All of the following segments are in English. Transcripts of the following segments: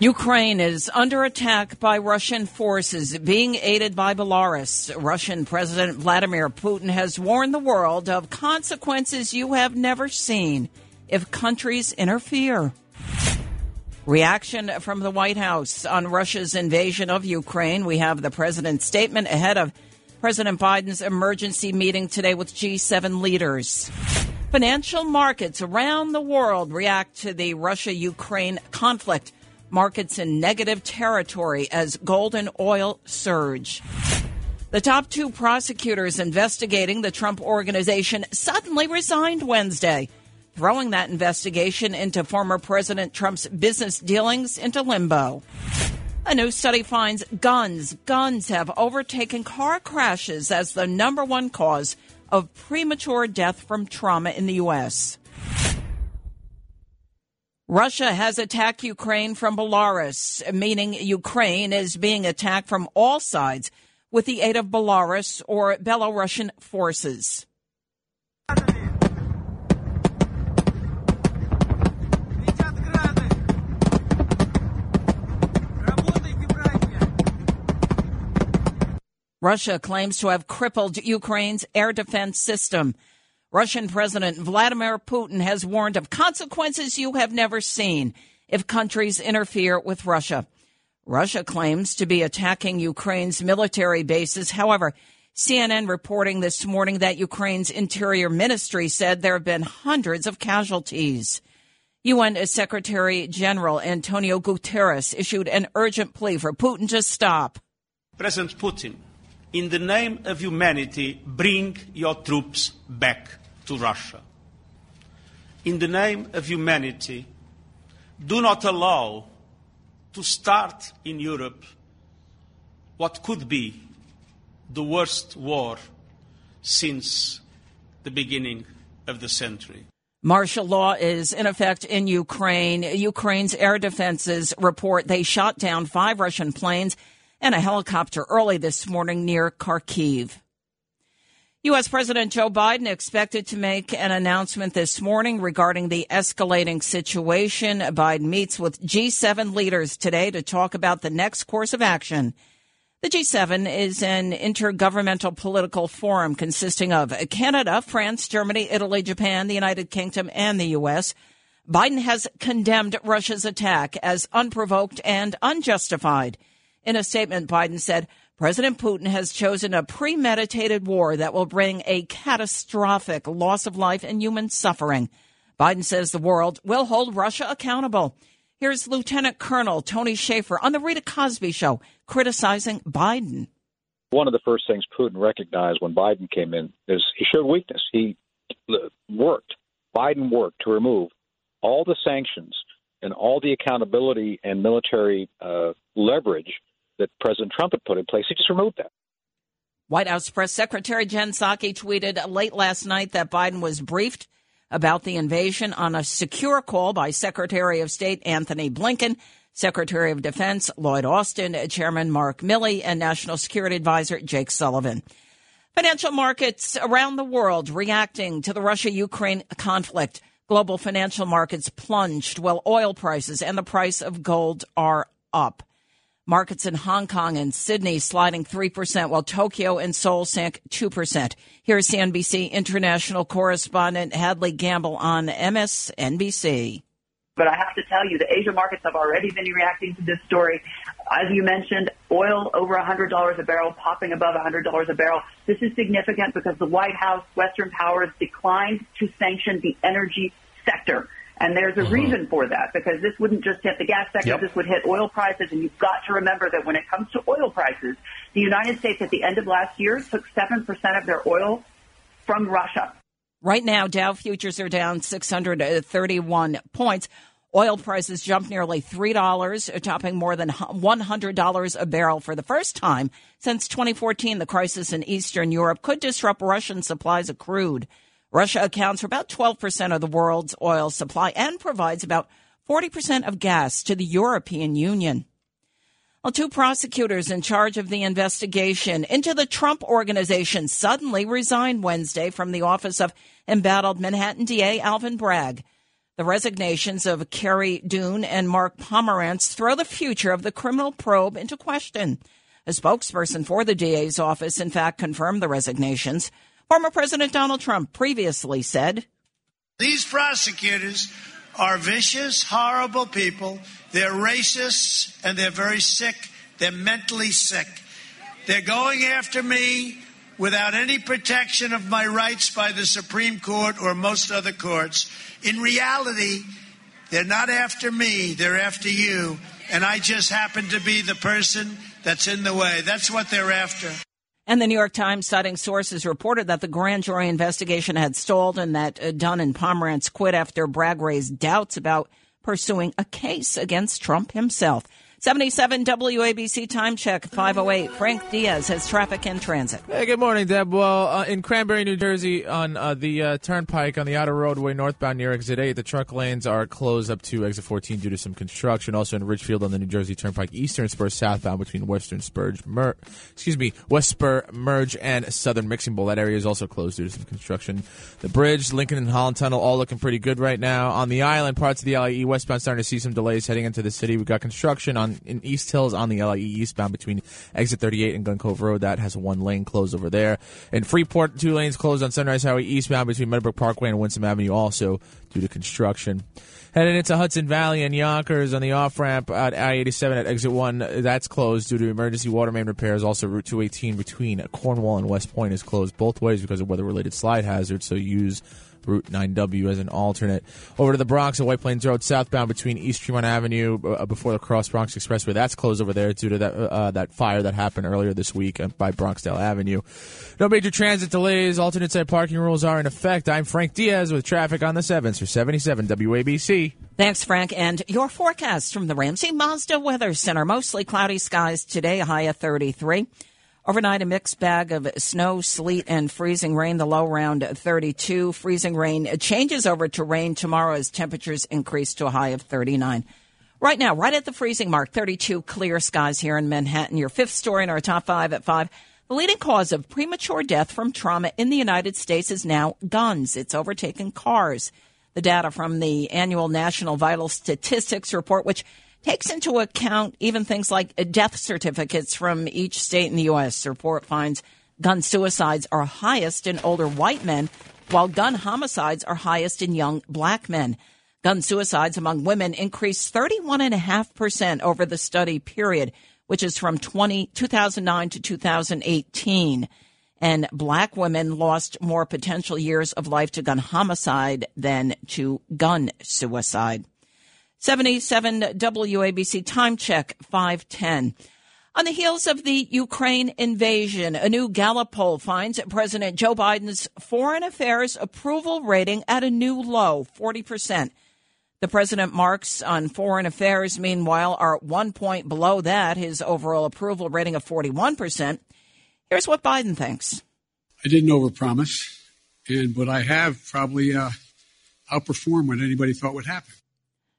Ukraine is under attack by Russian forces being aided by Belarus. Russian President Vladimir Putin has warned the world of consequences you have never seen if countries interfere. Reaction from the White House on Russia's invasion of Ukraine. We have the president's statement ahead of President Biden's emergency meeting today with G7 leaders. Financial markets around the world react to the Russia Ukraine conflict markets in negative territory as gold and oil surge. The top two prosecutors investigating the Trump organization suddenly resigned Wednesday, throwing that investigation into former President Trump's business dealings into limbo. A new study finds guns, guns have overtaken car crashes as the number one cause of premature death from trauma in the U.S. Russia has attacked Ukraine from Belarus, meaning Ukraine is being attacked from all sides with the aid of Belarus or Belarusian forces. Russia claims to have crippled Ukraine's air defense system. Russian President Vladimir Putin has warned of consequences you have never seen if countries interfere with Russia. Russia claims to be attacking Ukraine's military bases. However, CNN reporting this morning that Ukraine's interior ministry said there have been hundreds of casualties. UN Secretary General Antonio Guterres issued an urgent plea for Putin to stop. President Putin, in the name of humanity, bring your troops back to Russia. In the name of humanity, do not allow to start in Europe what could be the worst war since the beginning of the century. Martial law is in effect in Ukraine. Ukraine's air defenses report they shot down five Russian planes and a helicopter early this morning near Kharkiv. U.S. President Joe Biden expected to make an announcement this morning regarding the escalating situation. Biden meets with G7 leaders today to talk about the next course of action. The G7 is an intergovernmental political forum consisting of Canada, France, Germany, Italy, Japan, the United Kingdom, and the U.S. Biden has condemned Russia's attack as unprovoked and unjustified. In a statement, Biden said, President Putin has chosen a premeditated war that will bring a catastrophic loss of life and human suffering. Biden says the world will hold Russia accountable. Here's Lieutenant Colonel Tony Shaffer on the Rita Cosby Show criticizing Biden. One of the first things Putin recognized when Biden came in is he showed weakness. He worked, Biden worked to remove all the sanctions and all the accountability and military uh, leverage that President Trump had put in place. He just removed that. White House Press Secretary Jen Psaki tweeted late last night that Biden was briefed about the invasion on a secure call by Secretary of State Antony Blinken, Secretary of Defense Lloyd Austin, Chairman Mark Milley, and National Security Advisor Jake Sullivan. Financial markets around the world reacting to the Russia Ukraine conflict. Global financial markets plunged while oil prices and the price of gold are up. Markets in Hong Kong and Sydney sliding 3%, while Tokyo and Seoul sank 2%. Here's CNBC international correspondent Hadley Gamble on MSNBC. But I have to tell you, the Asia markets have already been reacting to this story. As you mentioned, oil over $100 a barrel, popping above $100 a barrel. This is significant because the White House, Western powers declined to sanction the energy sector. And there's a mm-hmm. reason for that because this wouldn't just hit the gas sector, yep. this would hit oil prices. And you've got to remember that when it comes to oil prices, the United States at the end of last year took 7% of their oil from Russia. Right now, Dow futures are down 631 points. Oil prices jumped nearly $3, topping more than $100 a barrel for the first time since 2014. The crisis in Eastern Europe could disrupt Russian supplies of crude. Russia accounts for about 12% of the world's oil supply and provides about 40% of gas to the European Union. Well, two prosecutors in charge of the investigation into the Trump organization suddenly resigned Wednesday from the office of embattled Manhattan DA Alvin Bragg. The resignations of Carey Dunne and Mark Pomerantz throw the future of the criminal probe into question. A spokesperson for the DA's office, in fact, confirmed the resignations. Former President Donald Trump previously said These prosecutors are vicious, horrible people. They're racists and they're very sick. They're mentally sick. They're going after me without any protection of my rights by the Supreme Court or most other courts. In reality, they're not after me, they're after you. And I just happen to be the person that's in the way. That's what they're after. And the New York Times, citing sources, reported that the grand jury investigation had stalled and that uh, Dunne and Pomerantz quit after Bragg raised doubts about pursuing a case against Trump himself. 77 WABC time check 508. Frank Diaz has traffic and transit. Hey, good morning, Deb. Well, uh, in Cranbury, New Jersey, on uh, the uh, turnpike on the outer roadway northbound near exit 8, the truck lanes are closed up to exit 14 due to some construction. Also in Ridgefield on the New Jersey Turnpike, eastern spur southbound between Western Spurge, Mer- excuse me, West Spur Merge and Southern Mixing Bowl. That area is also closed due to some construction. The bridge, Lincoln and Holland Tunnel, all looking pretty good right now. On the island, parts of the LIE westbound starting to see some delays heading into the city. We've got construction on in East Hills on the LIE eastbound between exit 38 and Glen Road. That has one lane closed over there. In Freeport, two lanes closed on Sunrise Highway eastbound between Meadowbrook Parkway and Winsome Avenue, also due to construction. Heading into Hudson Valley and Yonkers on the off ramp at I 87 at exit 1, that's closed due to emergency water main repairs. Also, Route 218 between Cornwall and West Point is closed both ways because of weather related slide hazards, so use Route 9W as an alternate. Over to the Bronx at White Plains Road, southbound between East Tremont Avenue uh, before the Cross Bronx Expressway. That's closed over there due to that uh, that fire that happened earlier this week by Bronxdale Avenue. No major transit delays. Alternate side parking rules are in effect. I'm Frank Diaz with traffic on the 7s for 77 WABC. Thanks, Frank. And your forecast from the Ramsey Mazda Weather Center. Mostly cloudy skies today, high of 33. Overnight, a mixed bag of snow, sleet, and freezing rain. The low around 32. Freezing rain changes over to rain tomorrow as temperatures increase to a high of 39. Right now, right at the freezing mark, 32 clear skies here in Manhattan. Your fifth story in our top five at five. The leading cause of premature death from trauma in the United States is now guns. It's overtaken cars. The data from the annual National Vital Statistics report, which takes into account even things like death certificates from each state in the U.S. The report finds gun suicides are highest in older white men, while gun homicides are highest in young black men. Gun suicides among women increased 31.5% over the study period, which is from 20, 2009 to 2018. And black women lost more potential years of life to gun homicide than to gun suicide. 77 WABC time check 510. On the heels of the Ukraine invasion, a new Gallup poll finds President Joe Biden's foreign affairs approval rating at a new low, 40%. The president marks on foreign affairs, meanwhile, are one point below that, his overall approval rating of 41%. Here's what Biden thinks. I didn't overpromise, and but I have probably uh, outperformed what anybody thought would happen.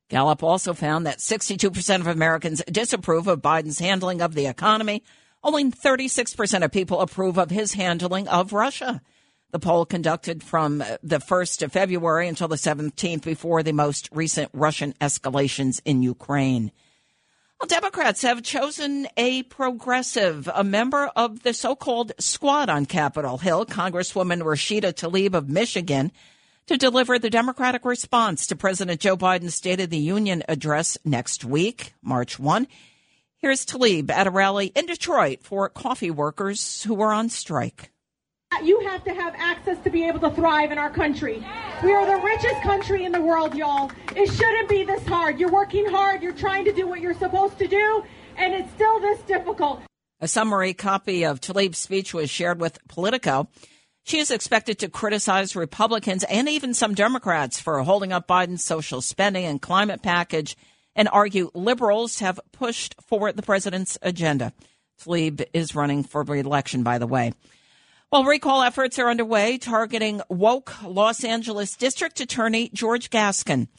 Gallup also found that 62% of Americans disapprove of Biden's handling of the economy. Only 36% of people approve of his handling of Russia. The poll conducted from uh, the 1st of February until the 17th before the most recent Russian escalations in Ukraine. Well, Democrats have chosen a progressive, a member of the so-called squad on Capitol Hill, Congresswoman Rashida Tlaib of Michigan to deliver the Democratic response to President Joe Biden's State of the Union address next week, March 1. Here's Tlaib at a rally in Detroit for coffee workers who were on strike. You have to have access to be able to thrive in our country. We are the richest country in the world, y'all. It shouldn't be this hard. You're working hard, you're trying to do what you're supposed to do, and it's still this difficult. A summary copy of Tlaib's speech was shared with Politico. She is expected to criticize Republicans and even some Democrats for holding up Biden's social spending and climate package and argue liberals have pushed for the president's agenda. Tlaib is running for re-election, by the way. Well, recall efforts are underway targeting woke Los Angeles District Attorney George Gascon.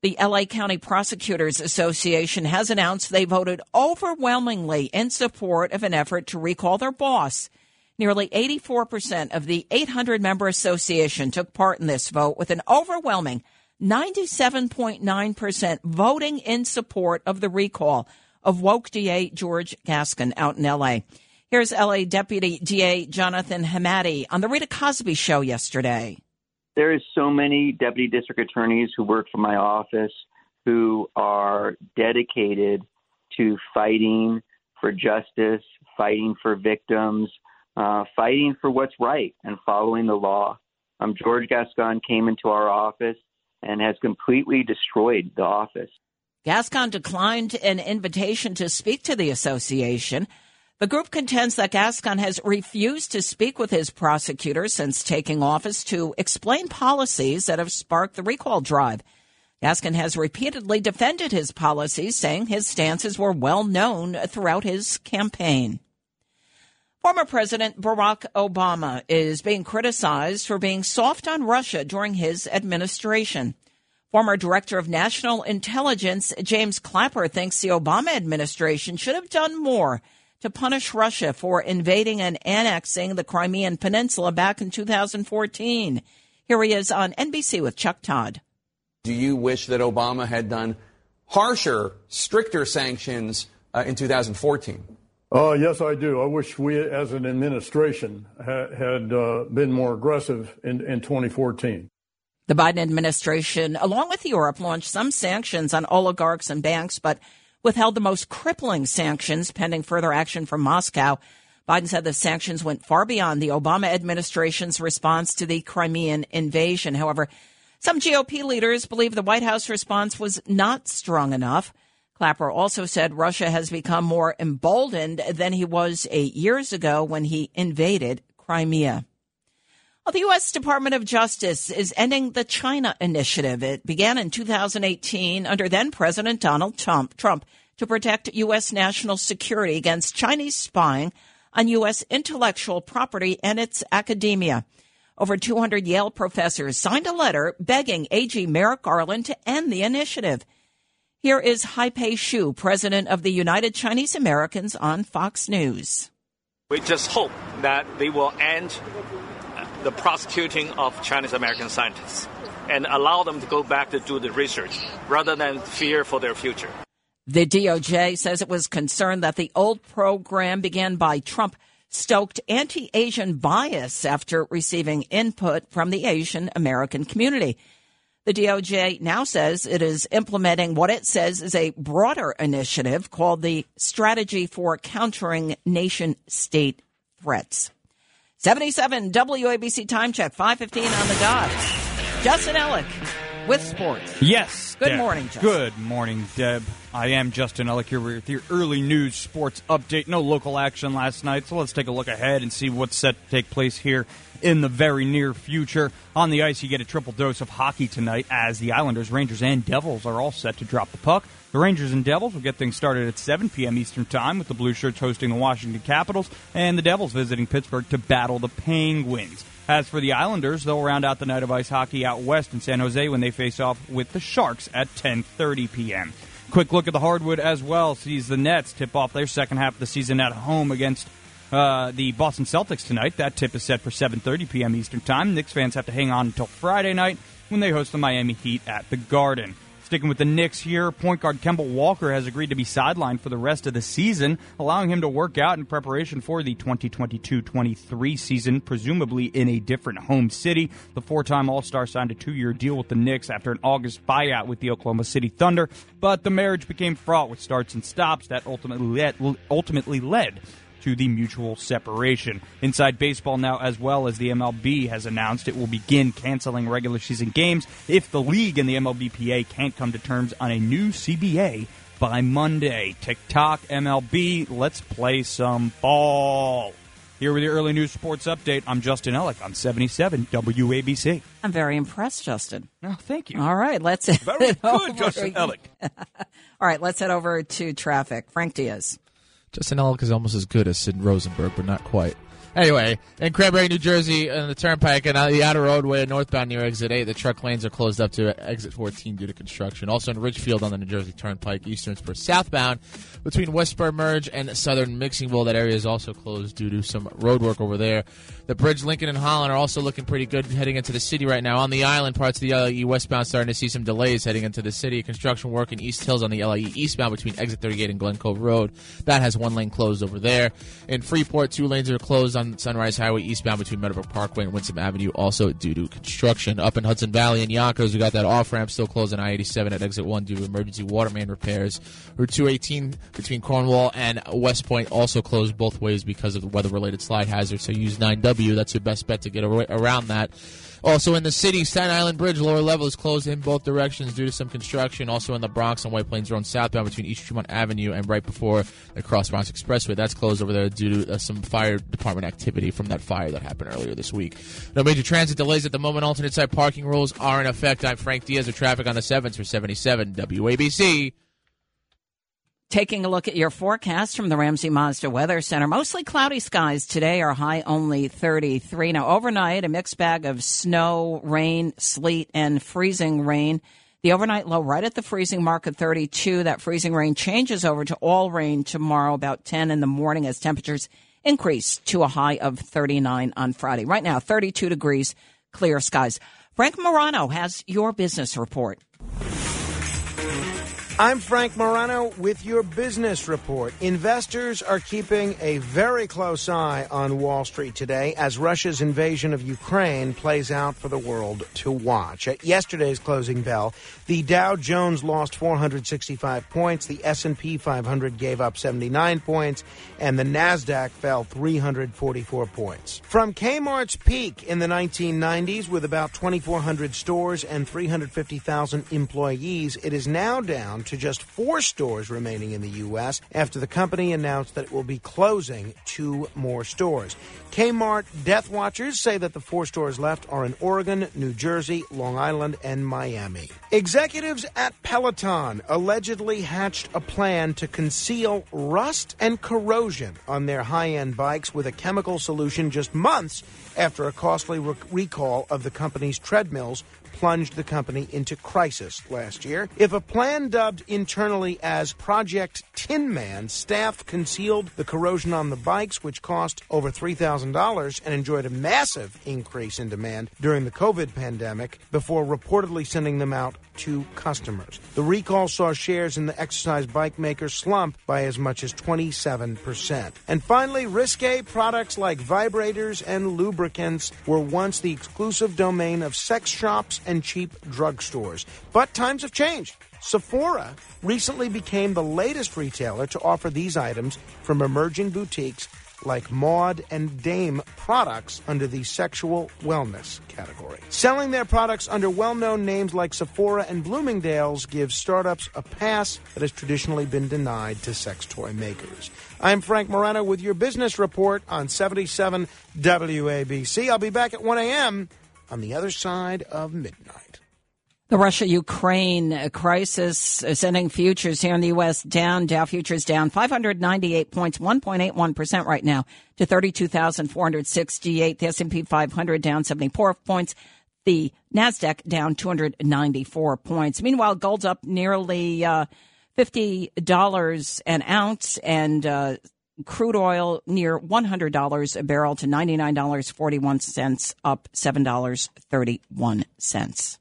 The LA County Prosecutors Association has announced they voted overwhelmingly in support of an effort to recall their boss. Nearly 84% of the 800 member association took part in this vote with an overwhelming 97.9% voting in support of the recall of woke DA George Gascon out in LA. Here's LA Deputy DA Jonathan Hatami on the Rita Cosby show yesterday. There is so many deputy district attorneys who work for my office who are dedicated to fighting for justice, fighting for victims, uh, fighting for what's right and following the law. Um, George Gascon came into our office and has completely destroyed the office. Gascon declined an invitation to speak to the association. The group contends that Gascon has refused to speak with his prosecutor since taking office to explain policies that have sparked the recall drive. Gascon has repeatedly defended his policies, saying his stances were well known throughout his campaign. Former President Barack Obama is being criticized for being soft on Russia during his administration. Former Director of National Intelligence James Clapper thinks the Obama administration should have done more to punish Russia for invading and annexing the Crimean Peninsula back in 2014. Here he is on NBC with Chuck Todd. Do you wish that Obama had done harsher, stricter sanctions uh, in 2014? Uh, yes, I do. I wish we, as an administration, ha- had uh, been more aggressive in, in 2014. The Biden administration, along with Europe, launched some sanctions on oligarchs and banks, but withheld the most crippling sanctions pending further action from Moscow. Biden said the sanctions went far beyond the Obama administration's response to the Crimean invasion. However, some GOP leaders believe the White House response was not strong enough. Clapper also said Russia has become more emboldened than he was eight years ago when he invaded Crimea. Well, the U.S. Department of Justice is ending the China Initiative. It began in 2018 under then President Donald Trump, Trump to protect U.S. national security against Chinese spying on U.S. intellectual property and its academia. Over 200 Yale professors signed a letter begging AG Merrick Garland to end the initiative. Here is Haipei Shue, president of the United Chinese Americans on Fox News. We just hope that they will end the prosecuting of Chinese American scientists and allow them to go back to do the research rather than fear for their future. The DOJ says it was concerned that the old program began by Trump stoked anti Asian bias after receiving input from the Asian American community. The DOJ now says it is implementing what it says is a broader initiative called the Strategy for Countering Nation State Threats. 77 WABC time check, 515 on the dot. Justin Ellick with sports. Yes. Good Deb. morning, Justin. Good morning, Deb. I am Justin Ellick here with your early news sports update. No local action last night, so let's take a look ahead and see what's set to take place here in the very near future. On the ice, you get a triple dose of hockey tonight as the Islanders, Rangers, and Devils are all set to drop the puck. The Rangers and Devils will get things started at 7 p.m. Eastern Time with the Blue Shirts hosting the Washington Capitals and the Devils visiting Pittsburgh to battle the Penguins. As for the Islanders, they'll round out the night of ice hockey out west in San Jose when they face off with the Sharks at 10:30 p.m. Quick look at the hardwood as well. Sees the Nets tip off their second half of the season at home against uh, the Boston Celtics tonight. That tip is set for 7:30 p.m. Eastern Time. Knicks fans have to hang on until Friday night when they host the Miami Heat at the Garden. Sticking with the Knicks here, point guard Kemba Walker has agreed to be sidelined for the rest of the season, allowing him to work out in preparation for the 2022-23 season, presumably in a different home city. The four-time All-Star signed a two-year deal with the Knicks after an August buyout with the Oklahoma City Thunder, but the marriage became fraught with starts and stops that ultimately led, ultimately led to the mutual separation. Inside baseball now, as well as the MLB has announced it will begin canceling regular season games if the league and the MLBPA can't come to terms on a new CBA by Monday. TikTok, MLB, let's play some ball. Here with your early news sports update, I'm Justin Ellick on 77 WABC. I'm very impressed, Justin. Oh, thank you. All right, let's very good, Justin Ellick. All right, let's head over to traffic. Frank Diaz. Justin Ellick is almost as good as Sid Rosenberg, but not quite. Anyway, in Cranbury, New Jersey, on the Turnpike and on the outer roadway northbound near exit 8, the truck lanes are closed up to exit 14 due to construction. Also in Ridgefield on the New Jersey Turnpike, eastern for southbound between Westboro Merge and southern Mixingville. That area is also closed due to some road work over there. The bridge, Lincoln and Holland, are also looking pretty good heading into the city right now. On the island, parts of the LIE westbound starting to see some delays heading into the city. Construction work in East Hills on the LIE eastbound between exit 38 and Glen Cove Road. That has one lane closed over there. In Freeport, two lanes are closed on Sunrise Highway eastbound between Meadowbrook Parkway and Winsome Avenue, also due to construction. Up in Hudson Valley and Yonkers, we got that off ramp still closed on I 87 at exit 1 due to emergency water main repairs. Route 218 between Cornwall and West Point also closed both ways because of the weather related slide hazard, so use 9W. That's your best bet to get around that. Also in the city, Staten Island Bridge lower level is closed in both directions due to some construction. Also in the Bronx on White Plains Road southbound between East Tremont Avenue and right before the Cross Bronx Expressway. That's closed over there due to uh, some fire department activity from that fire that happened earlier this week. No major transit delays at the moment. Alternate side parking rules are in effect. I'm Frank Diaz of Traffic on the 7s for 77 WABC. Taking a look at your forecast from the Ramsey Mazda Weather Center. Mostly cloudy skies today are high only 33. Now, overnight, a mixed bag of snow, rain, sleet, and freezing rain. The overnight low right at the freezing mark of 32. That freezing rain changes over to all rain tomorrow about 10 in the morning as temperatures increase to a high of 39 on Friday. Right now, 32 degrees, clear skies. Frank Morano has your business report. I'm Frank Morano with your business report. Investors are keeping a very close eye on Wall Street today as Russia's invasion of Ukraine plays out for the world to watch. At yesterday's closing bell, the Dow Jones lost 465 points, the S&P 500 gave up 79 points, and the Nasdaq fell 344 points. From Kmart's peak in the 1990s with about 2400 stores and 350,000 employees, it is now down to just four stores remaining in the U.S. after the company announced that it will be closing two more stores. Kmart Death Watchers say that the four stores left are in Oregon, New Jersey, Long Island, and Miami. Executives at Peloton allegedly hatched a plan to conceal rust and corrosion on their high end bikes with a chemical solution just months after a costly rec- recall of the company's treadmills plunged the company into crisis last year. If a plan dubbed internally as Project Tin Man, staff concealed the corrosion on the bikes, which cost over $3,000 and enjoyed a massive increase in demand during the COVID pandemic before reportedly sending them out to customers. The recall saw shares in the exercise bike maker slump by as much as 27%. And finally, risque products like vibrators and lubricants were once the exclusive domain of sex shops and cheap drugstores. But times have changed. Sephora recently became the latest retailer to offer these items from emerging boutiques like Maude and Dame products under the sexual wellness category. Selling their products under well known names like Sephora and Bloomingdale's gives startups a pass that has traditionally been denied to sex toy makers. I'm Frank Morano with your business report on 77 WABC. I'll be back at 1 a.m. on the other side of midnight. The Russia Ukraine crisis is sending futures here in the U.S. down. Dow futures down 598 points, 1.81% right now to 32,468. The S&P 500 down 74 points. The NASDAQ down 294 points. Meanwhile, gold's up nearly uh, $50 an ounce and uh, crude oil near $100 a barrel to $99.41, up $7.31.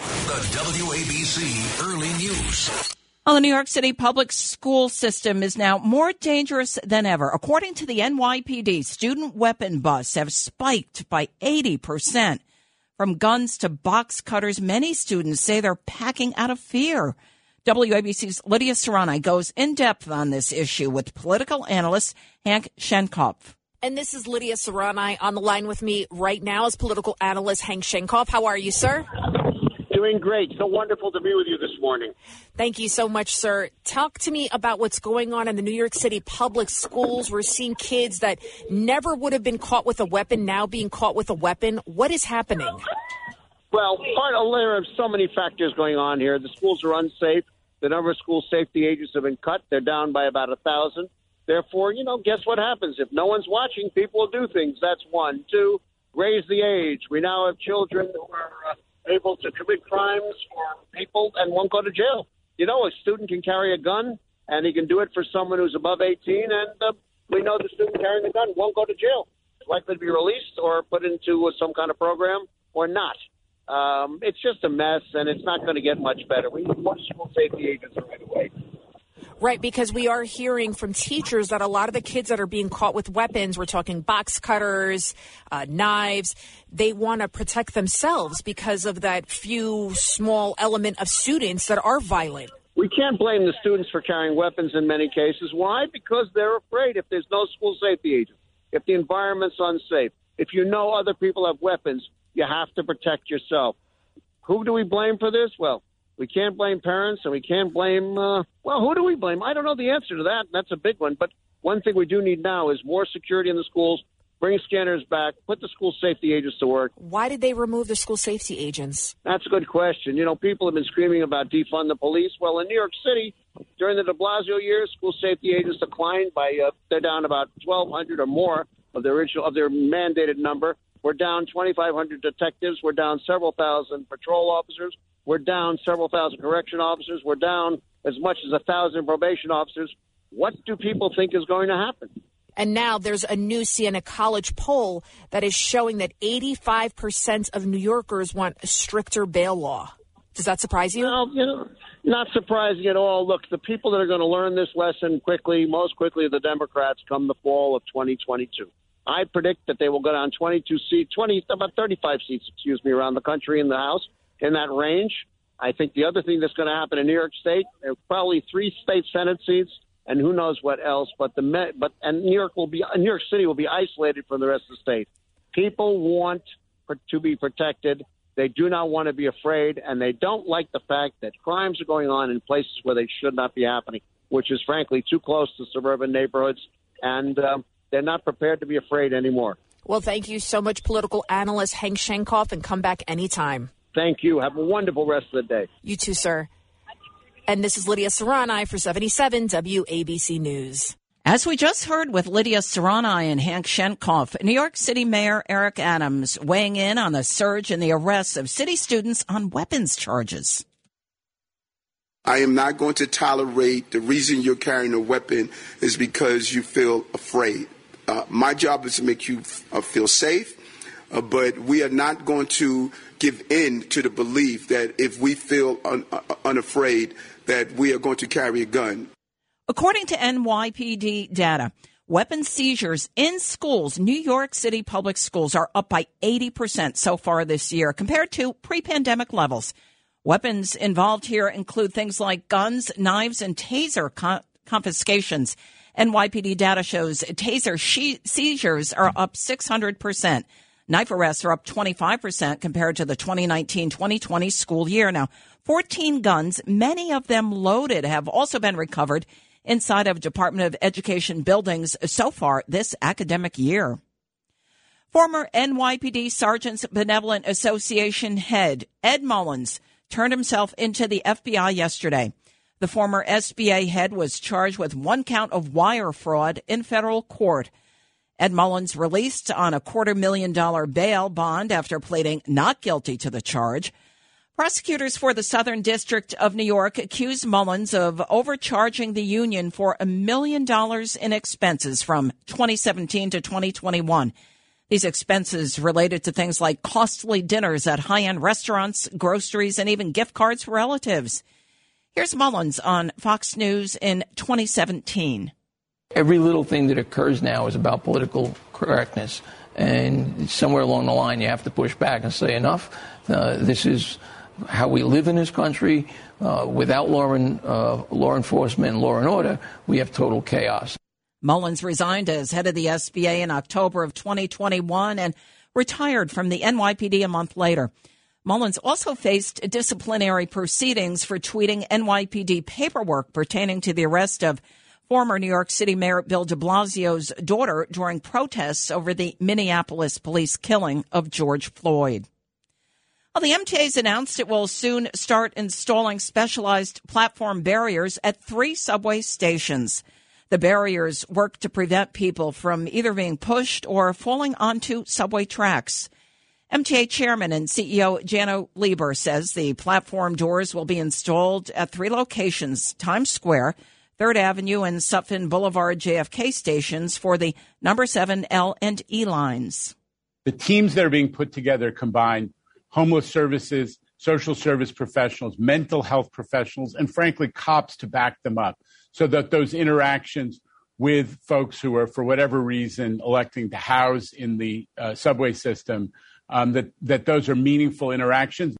The WABC Early News. Well, the New York City public school system is now more dangerous than ever. According to the NYPD, student weapon busts have spiked by 80%. From guns to box cutters, many students say they're packing out of fear. WABC's Lydia Serrani goes in depth on this issue with political analyst Hank Sheinkopf. And this is Lydia Serrani on the line with me right now as political analyst Hank Sheinkopf. How are you, sir? Doing great. So wonderful to be with you this morning. Thank you so much, sir. Talk to me about what's going on in the New York City public schools. We're seeing kids that never would have been caught with a weapon now being caught with a weapon. What is happening? Well, part of there are so many factors going on here. The schools are unsafe. The number of school safety agents have been cut. They're down by about a thousand. Therefore, you know, guess what happens? If no one's watching, people will do things. That's one. Two, raise the age. We now have children who are uh, able to commit crimes for people and won't go to jail. You know, a student can carry a gun and he can do it for someone who's above 18, and uh, we know the student carrying the gun won't go to jail. It's likely to be released or put into uh, some kind of program or not. Um, it's just a mess, and it's not going to get much better. We need more school safety agents right away. Right, because we are hearing from teachers that a lot of the kids that are being caught with weapons, we're talking box cutters, uh, knives, they want to protect themselves because of that few small element of students that are violent. We can't blame the students for carrying weapons in many cases. Why? Because they're afraid if there's no school safety agent, if the environment's unsafe, if you know other people have weapons, you have to protect yourself. Who do we blame for this? Well, we can't blame parents, and we can't blame. Uh, well, who do we blame? I don't know the answer to that. That's a big one. But one thing we do need now is more security in the schools. Bring scanners back. Put the school safety agents to work. Why did they remove the school safety agents? That's a good question. You know, people have been screaming about defund the police. Well, in New York City, during the De Blasio years, school safety agents declined by uh, they're down about 1,200 or more of their original of their mandated number. We're down 2,500 detectives. We're down several thousand patrol officers. We're down several thousand correction officers. We're down as much as a thousand probation officers. What do people think is going to happen? And now there's a new Siena College poll that is showing that 85% of New Yorkers want a stricter bail law. Does that surprise you? Well, you know, not surprising at all. Look, the people that are going to learn this lesson quickly, most quickly, the Democrats come the fall of 2022. I predict that they will go down 22 seats, 20, about 35 seats, excuse me, around the country in the House in that range. I think the other thing that's going to happen in New York State, probably three state Senate seats, and who knows what else. But the but and New York will be New York City will be isolated from the rest of the state. People want to be protected. They do not want to be afraid, and they don't like the fact that crimes are going on in places where they should not be happening, which is frankly too close to suburban neighborhoods, and um, they're not prepared to be afraid anymore. Well, thank you so much, political analyst Hank Sheinkopf, and come back anytime. Thank you. Have a wonderful rest of the day. You too, sir. And this is Lydia Serrani for 77 WABC News. As we just heard with Lydia Serrani and Hank Sheinkopf, New York City Mayor Eric Adams weighing in on the surge in the arrests of city students on weapons charges. I am not going to tolerate the reason you're carrying a weapon is because you feel afraid. Uh, my job is to make you uh, feel safe, uh, but we are not going to give in to the belief that if we feel un- uh, unafraid, that we are going to carry a gun. According to NYPD data, weapon seizures in schools, New York City public schools, are up by 80% so far this year compared to pre pandemic levels. Weapons involved here include things like guns, knives, and taser con- confiscations. NYPD data shows taser she- seizures are up 600%. Knife arrests are up 25% compared to the 2019 2020 school year. Now, 14 guns, many of them loaded, have also been recovered inside of Department of Education buildings so far this academic year. Former NYPD Sergeants Benevolent Association head Ed Mullins turned himself into the FBI yesterday. The former SBA head was charged with one count of wire fraud in federal court. Ed Mullins released on a quarter million dollar bail bond after pleading not guilty to the charge. Prosecutors for the Southern District of New York accused Mullins of overcharging the union for a million dollars in expenses from 2017 to 2021. These expenses related to things like costly dinners at high end restaurants, groceries, and even gift cards for relatives. Here's Mullins on Fox News in 2017. Every little thing that occurs now is about political correctness. And somewhere along the line, you have to push back and say, enough. Uh, this is how we live in this country. Uh, without law, and, uh, law enforcement and law and order, we have total chaos. Mullins resigned as head of the SBA in October of 2021 and retired from the NYPD a month later. Mullins also faced disciplinary proceedings for tweeting NYPD paperwork pertaining to the arrest of former New York City Mayor Bill de Blasio's daughter during protests over the Minneapolis police killing of George Floyd. Well, the MTA's announced it will soon start installing specialized platform barriers at three subway stations. The barriers work to prevent people from either being pushed or falling onto subway tracks. MTA chairman and CEO Janno Lieber says the platform doors will be installed at three locations Times Square, 3rd Avenue, and Sutphin Boulevard JFK stations for the number 7 L and E lines. The teams that are being put together combine homeless services, social service professionals, mental health professionals, and frankly, cops to back them up so that those interactions with folks who are, for whatever reason, electing to house in the uh, subway system, um, that, that those are meaningful interactions.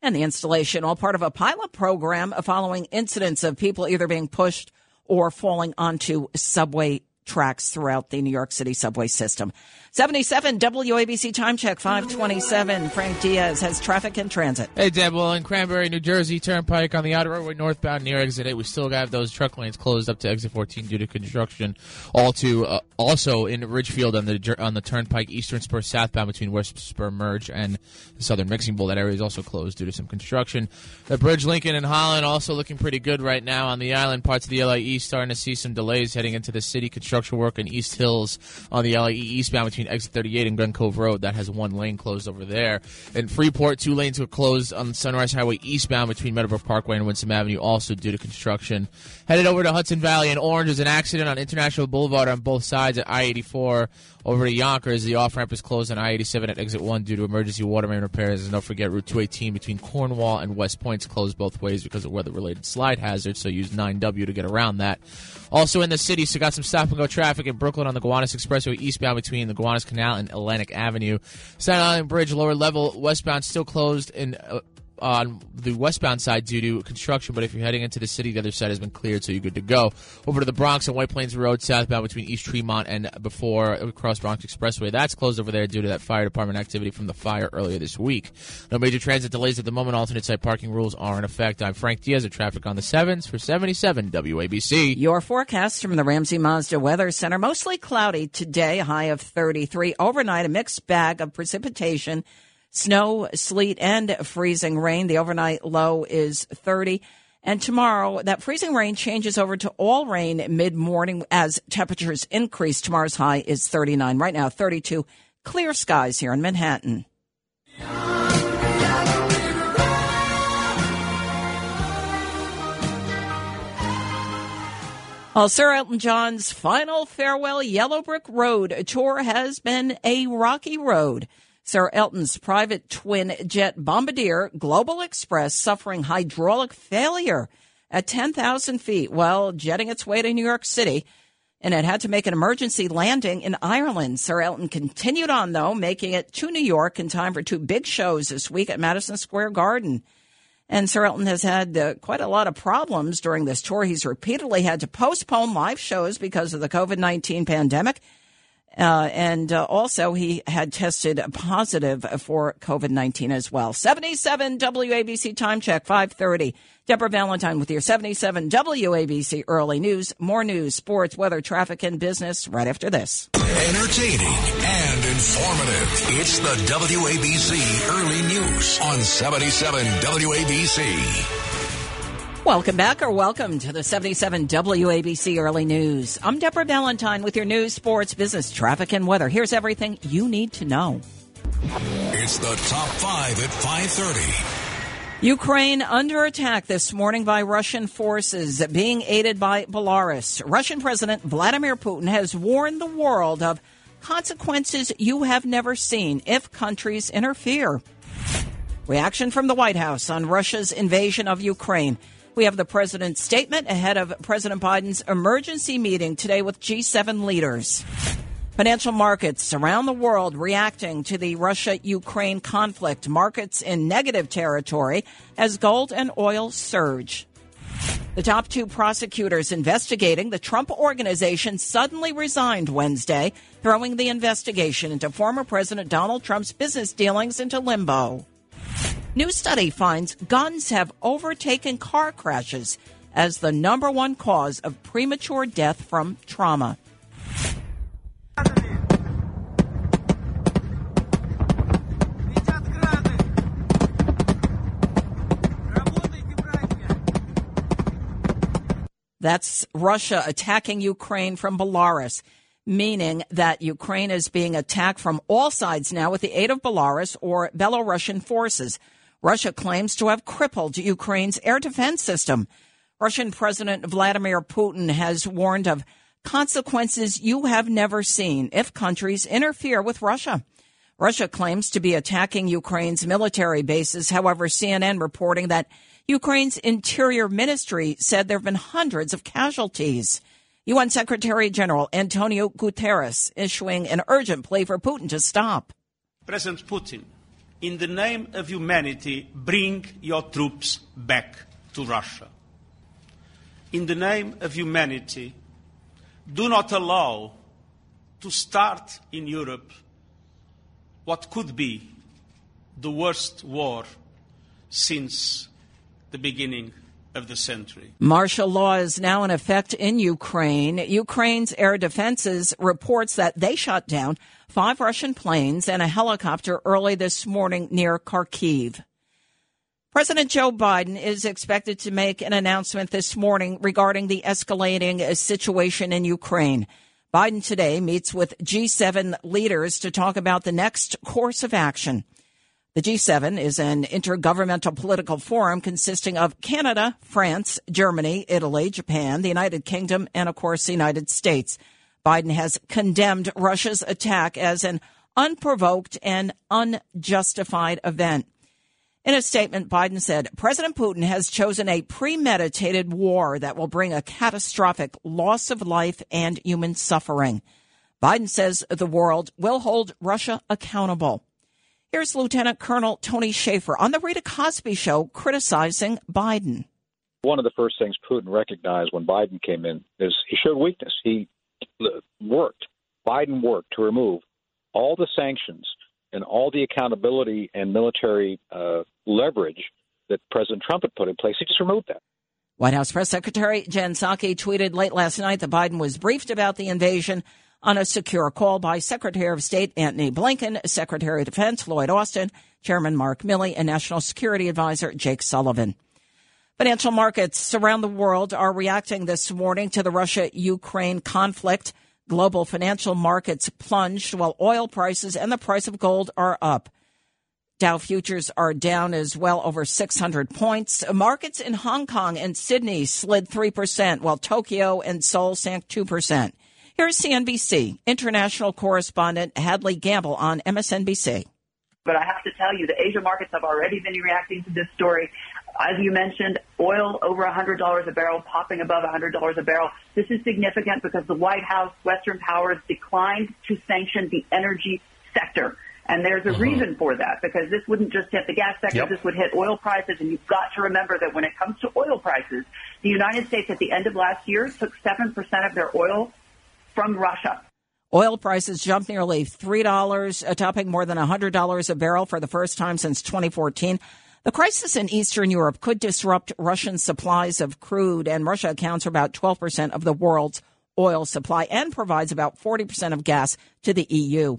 And the installation, all part of a pilot program following incidents of people either being pushed or falling onto subway tracks throughout the New York City subway system. 77 WABC time check 527. Frank Diaz has traffic and transit. Hey, Deb. Well, in Cranbury, New Jersey Turnpike on the outer roadway northbound near exit 8, we still have those truck lanes closed up to exit 14 due to construction. All to uh, also in Ridgefield on the on the Turnpike Eastern Spur southbound between West Spur Merge and the Southern Mixing Bowl. That area is also closed due to some construction. The Bridge Lincoln and Holland also looking pretty good right now on the island. Parts of the East starting to see some delays heading into the city. Construction work in East Hills on the LA eastbound between exit 38 and Glen Cove Road. That has one lane closed over there. In Freeport, two lanes were closed on Sunrise Highway eastbound between Meadowbrook Parkway and Winston Avenue, also due to construction. Headed over to Hudson Valley and Orange, there's an accident on International Boulevard on both sides at I-84 over to Yonkers. The off ramp is closed on I-87 at exit 1 due to emergency water main repairs. And don't forget Route 218 between Cornwall and West Point's closed both ways because of weather-related slide hazards. So use 9W to get around that. Also in the city, so got some stop and go traffic in Brooklyn on the Gowanus Expressway eastbound between the Gowanus Canal and Atlantic Avenue. Staten Island Bridge lower level westbound still closed in uh, on the westbound side due to construction, but if you're heading into the city, the other side has been cleared, so you're good to go. Over to the Bronx and White Plains Road, southbound between East Tremont and before across Bronx Expressway. That's closed over there due to that fire department activity from the fire earlier this week. No major transit delays at the moment. Alternate site parking rules are in effect. I'm Frank Diaz of Traffic on the 7s for 77 WABC. Your forecast from the Ramsey Mazda Weather Center. Mostly cloudy today, high of 33. Overnight, a mixed bag of precipitation Snow, sleet, and freezing rain. The overnight low is 30. And tomorrow, that freezing rain changes over to all rain mid morning as temperatures increase. Tomorrow's high is 39. Right now, 32. Clear skies here in Manhattan. Well, Sir Elton John's final farewell Yellow Brick Road tour has been a rocky road. Sir Elton's private twin jet Bombardier Global Express suffering hydraulic failure at 10,000 feet while jetting its way to New York City. And it had to make an emergency landing in Ireland. Sir Elton continued on, though, making it to New York in time for two big shows this week at Madison Square Garden. And Sir Elton has had uh, quite a lot of problems during this tour. He's repeatedly had to postpone live shows because of the COVID 19 pandemic. Uh, and uh, also, he had tested positive for COVID 19 as well. 77 WABC time check, 530. Deborah Valentine with your 77 WABC early news. More news, sports, weather, traffic, and business right after this. Entertaining and informative. It's the WABC early news on 77 WABC. Welcome back or welcome to the 77 WABC Early News. I'm Deborah Valentine with your news, sports, business, traffic, and weather. Here's everything you need to know. It's the top five at 530. Ukraine under attack this morning by Russian forces being aided by Belarus. Russian President Vladimir Putin has warned the world of consequences you have never seen if countries interfere. Reaction from the White House on Russia's invasion of Ukraine. We have the president's statement ahead of President Biden's emergency meeting today with G7 leaders. Financial markets around the world reacting to the Russia Ukraine conflict. Markets in negative territory as gold and oil surge. The top two prosecutors investigating the Trump organization suddenly resigned Wednesday, throwing the investigation into former President Donald Trump's business dealings into limbo. New study finds guns have overtaken car crashes as the number one cause of premature death from trauma. That's Russia attacking Ukraine from Belarus, meaning that Ukraine is being attacked from all sides now with the aid of Belarus or Belarusian forces. Russia claims to have crippled Ukraine's air defense system. Russian President Vladimir Putin has warned of consequences you have never seen if countries interfere with Russia. Russia claims to be attacking Ukraine's military bases. However, CNN reporting that Ukraine's interior ministry said there have been hundreds of casualties. UN Secretary General Antonio Guterres issuing an urgent plea for Putin to stop. President Putin, in the name of humanity, bring your troops back to Russia. In the name of humanity, do not allow to start in Europe what could be the worst war since the beginning of the century. Martial law is now in effect in Ukraine. Ukraine's air defenses reports that they shot down five Russian planes and a helicopter early this morning near Kharkiv. President Joe Biden is expected to make an announcement this morning regarding the escalating situation in Ukraine. Biden today meets with G7 leaders to talk about the next course of action. The G7 is an intergovernmental political forum consisting of Canada, France, Germany, Italy, Japan, the United Kingdom, and of course the United States. Biden has condemned Russia's attack as an unprovoked and unjustified event. In a statement, Biden said President Putin has chosen a premeditated war that will bring a catastrophic loss of life and human suffering. Biden says the world will hold Russia accountable. Here's Lieutenant Colonel Tony Shaffer on the Rita Cosby Show criticizing Biden. One of the first things Putin recognized when Biden came in is he showed weakness. He worked, Biden worked to remove all the sanctions and all the accountability and military uh, leverage that President Trump had put in place. He just removed that. White House Press Secretary Jen Psaki tweeted late last night that Biden was briefed about the invasion on a secure call by Secretary of State Antony Blinken, Secretary of Defense Lloyd Austin, Chairman Mark Milley, and National Security Advisor Jake Sullivan. Financial markets around the world are reacting this morning to the Russia Ukraine conflict. Global financial markets plunged while oil prices and the price of gold are up. Dow futures are down as well over 600 points. Markets in Hong Kong and Sydney slid 3%, while Tokyo and Seoul sank 2%. Here's CNBC international correspondent Hadley Gamble on MSNBC. But I have to tell you, the Asia markets have already been reacting to this story. As you mentioned, oil over $100 a barrel, popping above $100 a barrel. This is significant because the White House, Western powers declined to sanction the energy sector. And there's a uh-huh. reason for that because this wouldn't just hit the gas sector, yep. this would hit oil prices. And you've got to remember that when it comes to oil prices, the United States at the end of last year took 7% of their oil from Russia. Oil prices jumped nearly $3, uh, topping more than $100 a barrel for the first time since 2014. The crisis in Eastern Europe could disrupt Russian supplies of crude, and Russia accounts for about 12% of the world's oil supply and provides about 40% of gas to the EU.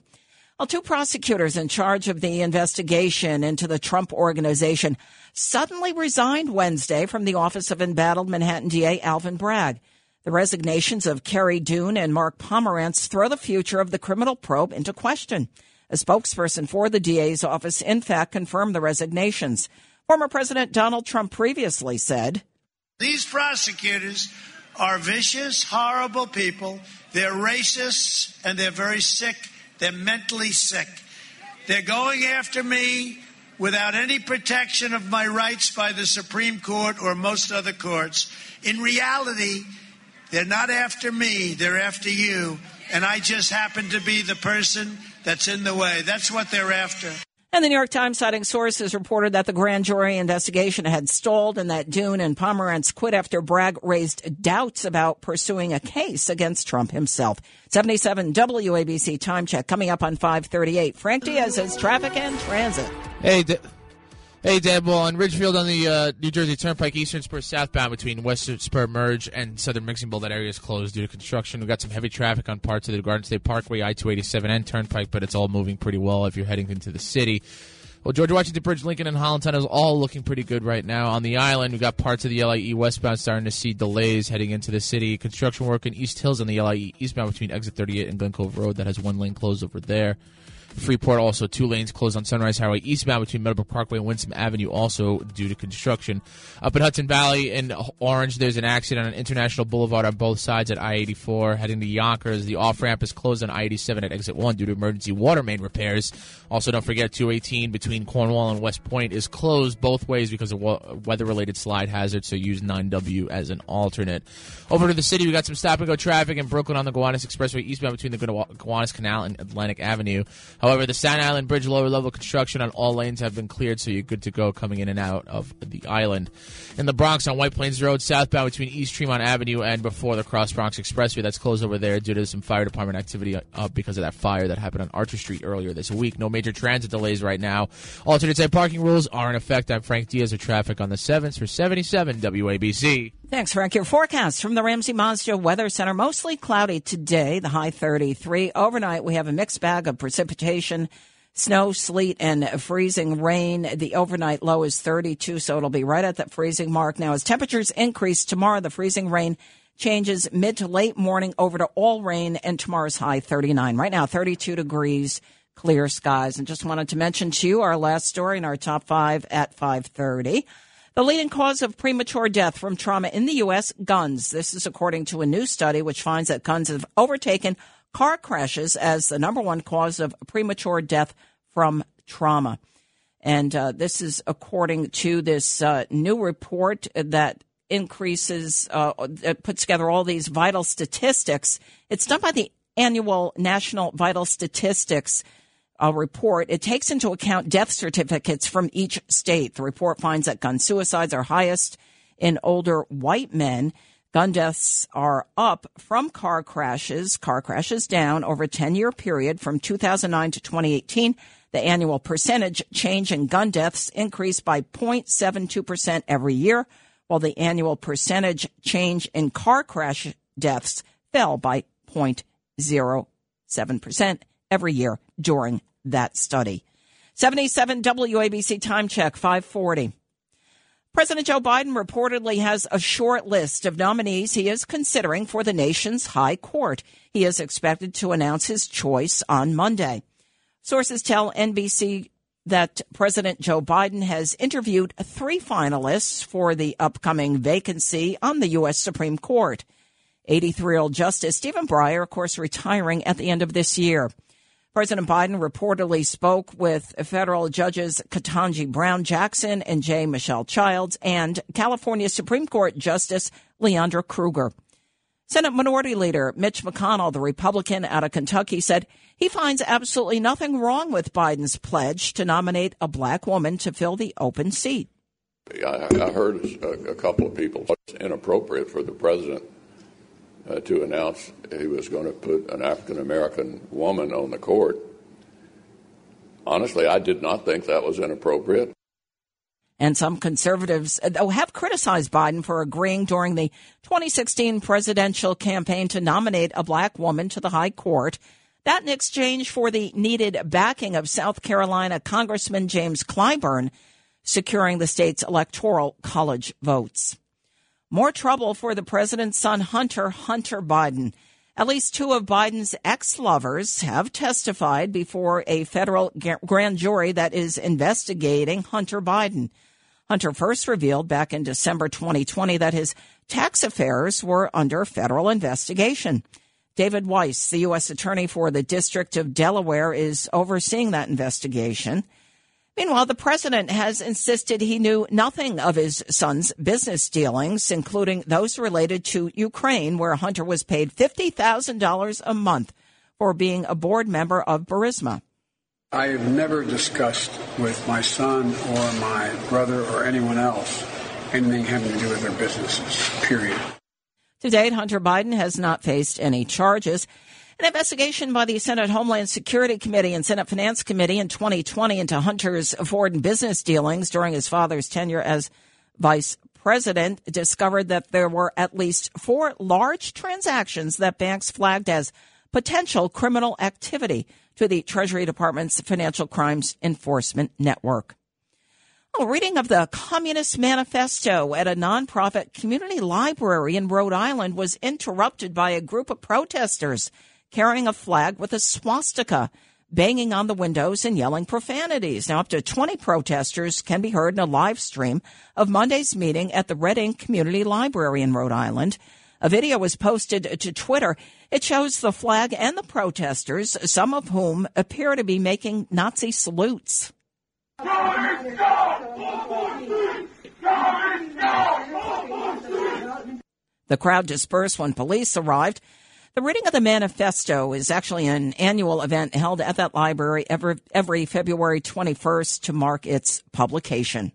Well, two prosecutors in charge of the investigation into the Trump organization suddenly resigned Wednesday from the office of embattled Manhattan DA Alvin Bragg. The resignations of Kerry Dunne and Mark Pomerantz throw the future of the criminal probe into question. A spokesperson for the DA's office, in fact, confirmed the resignations. Former President Donald Trump previously said, These prosecutors are vicious, horrible people. They're racists and they're very sick. They're mentally sick. They're going after me without any protection of my rights by the Supreme Court or most other courts. In reality, they're not after me, they're after you. And I just happen to be the person that's in the way. That's what they're after. And the New York Times, citing sources, reported that the grand jury investigation had stalled and that Dunne and Pomerantz quit after Bragg raised doubts about pursuing a case against Trump himself. 77 WABC time check coming up on 538. Frank Diaz has traffic and transit. Hey, D- hey, Dan Ball on Ridgefield on the uh, New Jersey Turnpike, Eastern Spur southbound between Western Spur Merge and Southern Mixing Bowl. That area is closed due to construction. We've got some heavy traffic on parts of the Garden State Parkway, I two eighty seven, and Turnpike, but it's all moving pretty well if you're heading into the city. Well, George Washington Bridge, Lincoln, and Holland Tunnel is all looking pretty good right now. On the island, we've got parts of the LIE westbound starting to see delays heading into the city. Construction work in East Hills on the LIE eastbound between exit 38 and Glen Cove Road that has one lane closed over there. Freeport also two lanes closed on Sunrise Highway eastbound between Meadowbrook Parkway and Winston Avenue, also due to construction. Up in Hudson Valley in Orange, there's an accident on International Boulevard on both sides at I-84 heading to Yonkers. The off ramp is closed on I-87 at exit one due to emergency water main repairs. Also, don't forget 218 between Cornwall and West Point is closed both ways because of weather-related slide hazards. So use 9W as an alternate. Over to the city, we got some stop and go traffic in Brooklyn on the Gowanus Expressway eastbound between the Gowanus Canal and Atlantic Avenue. However, the Staten Island Bridge lower level construction on all lanes have been cleared, so you're good to go coming in and out of the island. In the Bronx on White Plains Road, southbound between East Tremont Avenue and before the Cross Bronx Expressway, that's closed over there due to some fire department activity uh, because of that fire that happened on Archer Street earlier this week. No major transit delays right now. Alternate side parking rules are in effect. I'm Frank Diaz of traffic on the 7th for 77 WABC. Thanks, Frank. Your forecast from the Ramsey Mazda Weather Center. Mostly cloudy today, the high 33. Overnight, we have a mixed bag of precipitation snow, sleet, and freezing rain. The overnight low is 32, so it'll be right at that freezing mark. Now, as temperatures increase tomorrow, the freezing rain changes mid to late morning over to all rain, and tomorrow's high 39. Right now, 32 degrees, clear skies. And just wanted to mention to you our last story in our top five at 530. The leading cause of premature death from trauma in the U.S., guns. This is according to a new study which finds that guns have overtaken car crashes as the number one cause of premature death from trauma. And uh, this is according to this uh, new report that increases, uh, that puts together all these vital statistics. It's done by the annual National Vital Statistics uh, report. It takes into account death certificates from each state. The report finds that gun suicides are highest in older white men. Gun deaths are up from car crashes, car crashes down over a 10 year period from 2009 to 2018. The annual percentage change in gun deaths increased by 0.72% every year, while the annual percentage change in car crash deaths fell by 0.07% every year during that study. 77 WABC time check 540. President Joe Biden reportedly has a short list of nominees he is considering for the nation's high court. He is expected to announce his choice on Monday. Sources tell NBC that President Joe Biden has interviewed three finalists for the upcoming vacancy on the U.S. Supreme Court. 83 year old Justice Stephen Breyer, of course, retiring at the end of this year. President Biden reportedly spoke with federal judges Ketanji Brown Jackson and J. Michelle Childs and California Supreme Court Justice Leondra Kruger. Senate Minority Leader Mitch McConnell, the Republican out of Kentucky, said he finds absolutely nothing wrong with Biden's pledge to nominate a black woman to fill the open seat. I, I heard a, a, couple of people. It's inappropriate for the president uh, to announce he was going to put an African American woman on the court. Honestly, I did not think that was inappropriate. And some conservatives uh, have criticized Biden for agreeing during the 2016 presidential campaign to nominate a black woman to the high court. That in exchange for the needed backing of South Carolina Congressman James Clyburn, securing the state's electoral college votes. More trouble for the president's son, Hunter, Hunter Biden. At least two of Biden's ex lovers have testified before a federal grand jury that is investigating Hunter Biden. Hunter first revealed back in December 2020 that his tax affairs were under federal investigation. David Weiss, the U.S. Attorney for the District of Delaware, is overseeing that investigation. Meanwhile, the president has insisted he knew nothing of his son's business dealings, including those related to Ukraine, where Hunter was paid $50,000 a month for being a board member of Burisma. I have never discussed with my son or my brother or anyone else anything having to do with their businesses, period. To date, Hunter Biden has not faced any charges. An investigation by the Senate Homeland Security Committee and Senate Finance Committee in 2020 into Hunter's foreign business dealings during his father's tenure as vice president discovered that there were at least four large transactions that banks flagged as potential criminal activity to the Treasury Department's Financial Crimes Enforcement Network. A reading of the Communist Manifesto at a nonprofit community library in Rhode Island was interrupted by a group of protesters carrying a flag with a swastika, banging on the windows and yelling profanities. Now, up to 20 protesters can be heard in a live stream of Monday's meeting at the Red Ink Community Library in Rhode Island. A video was posted to Twitter. It shows the flag and the protesters, some of whom appear to be making Nazi salutes. The crowd dispersed when police arrived. The reading of the manifesto is actually an annual event held at that library every, every February 21st to mark its publication.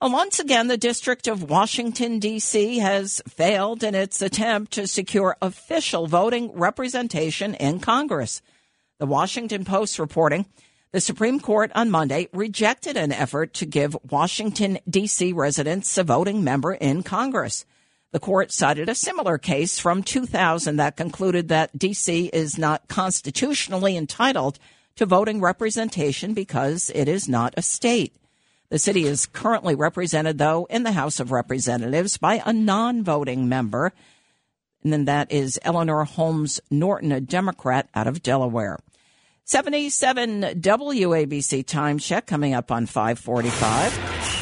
Well, once again, the District of Washington, D.C. has failed in its attempt to secure official voting representation in Congress. The Washington Post reporting the Supreme Court on Monday rejected an effort to give Washington, D.C. residents a voting member in Congress. The court cited a similar case from 2000 that concluded that D.C. is not constitutionally entitled to voting representation because it is not a state. The city is currently represented, though, in the House of Representatives by a non voting member, and then that is Eleanor Holmes Norton, a Democrat out of Delaware. 77 WABC time check coming up on 545.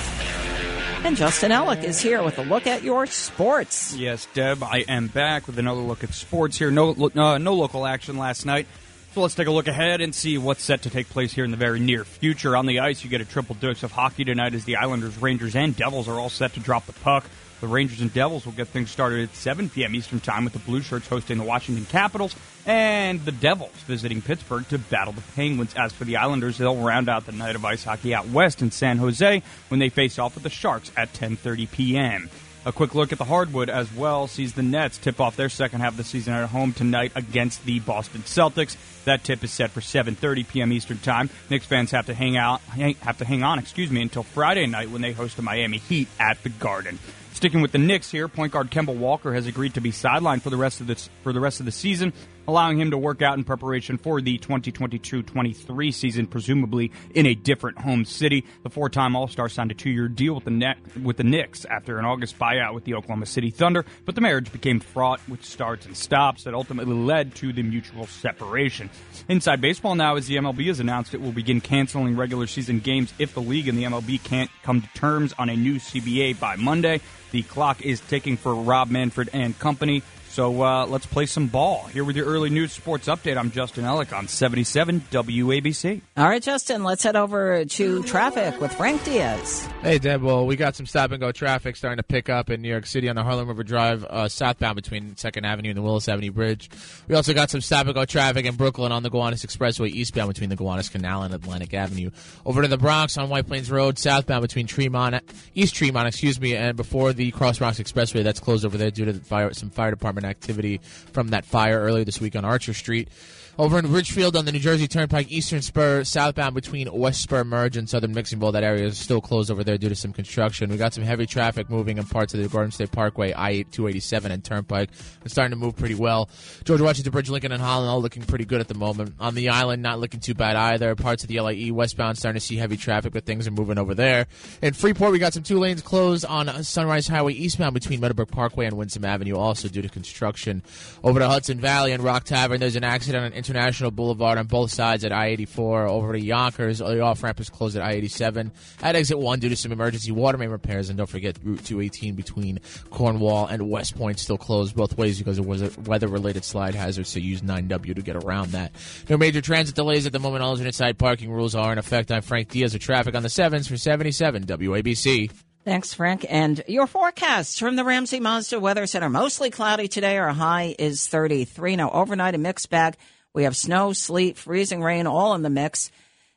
And Justin Ellick is here with a look at your sports. Yes, Deb, I am back with another look at sports here. No, uh, no local action last night. So let's take a look ahead and see what's set to take place here in the very near future. On the ice, you get a triple dose of hockey tonight as the Islanders, Rangers, and Devils are all set to drop the puck. The Rangers and Devils will get things started at 7 p.m. Eastern Time with the Blue Shirts hosting the Washington Capitals and the Devils visiting Pittsburgh to battle the Penguins. As for the Islanders, they'll round out the night of ice hockey out west in San Jose when they face off with the Sharks at 10:30 p.m. A quick look at the hardwood as well sees the Nets tip off their second half of the season at home tonight against the Boston Celtics. That tip is set for 7:30 p.m. Eastern Time. Knicks fans have to hang out, have to hang on, excuse me, until Friday night when they host the Miami Heat at the Garden. Sticking with the Knicks here, point guard Kemba Walker has agreed to be sidelined for the rest of the for the rest of the season, allowing him to work out in preparation for the 2022-23 season, presumably in a different home city. The four-time All-Star signed a two-year deal with the net with the Knicks after an August buyout with the Oklahoma City Thunder, but the marriage became fraught with starts and stops that ultimately led to the mutual separation. Inside baseball now, as the MLB has announced it will begin canceling regular season games if the league and the MLB can't come to terms on a new CBA by Monday. The clock is ticking for Rob Manfred and company. So uh, let's play some ball. Here with your early news sports update, I'm Justin Ellick on 77 WABC. All right, Justin, let's head over to traffic with Frank Diaz. Hey, Deb. Well, we got some stop and go traffic starting to pick up in New York City on the Harlem River Drive uh, southbound between 2nd Avenue and the Willis Avenue Bridge. We also got some stop and go traffic in Brooklyn on the Gowanus Expressway eastbound between the Gowanus Canal and Atlantic Avenue. Over to the Bronx on White Plains Road southbound between Tremont, East Tremont, excuse me, and before the Cross Bronx Expressway. That's closed over there due to the fire, some fire department activity from that fire earlier this week on Archer Street. Over in Ridgefield on the New Jersey Turnpike Eastern Spur, southbound between West Spur Merge and Southern Mixing Bowl, that area is still closed over there due to some construction. We got some heavy traffic moving in parts of the Garden State Parkway, I 287 and Turnpike. It's starting to move pretty well. George Washington Bridge, Lincoln, and Holland all looking pretty good at the moment. On the island, not looking too bad either. Parts of the LIE westbound starting to see heavy traffic, but things are moving over there. In Freeport, we got some two lanes closed on Sunrise Highway eastbound between Meadowbrook Parkway and Winsome Avenue, also due to construction. Over to Hudson Valley and Rock Tavern, there's an accident on International Boulevard on both sides at I-84 over to Yonkers. The off-ramp is closed at I-87 at exit 1 due to some emergency water main repairs. And don't forget Route 218 between Cornwall and West Point still closed both ways because it was a weather-related slide hazard, so use 9W to get around that. No major transit delays at the moment. Alternate side parking rules are in effect. I'm Frank Diaz of Traffic on the 7s for 77 WABC. Thanks, Frank. And your forecast from the Ramsey Mazda Weather Center. Mostly cloudy today. Our high is 33. Now, overnight, a mixed bag. We have snow, sleet, freezing rain, all in the mix.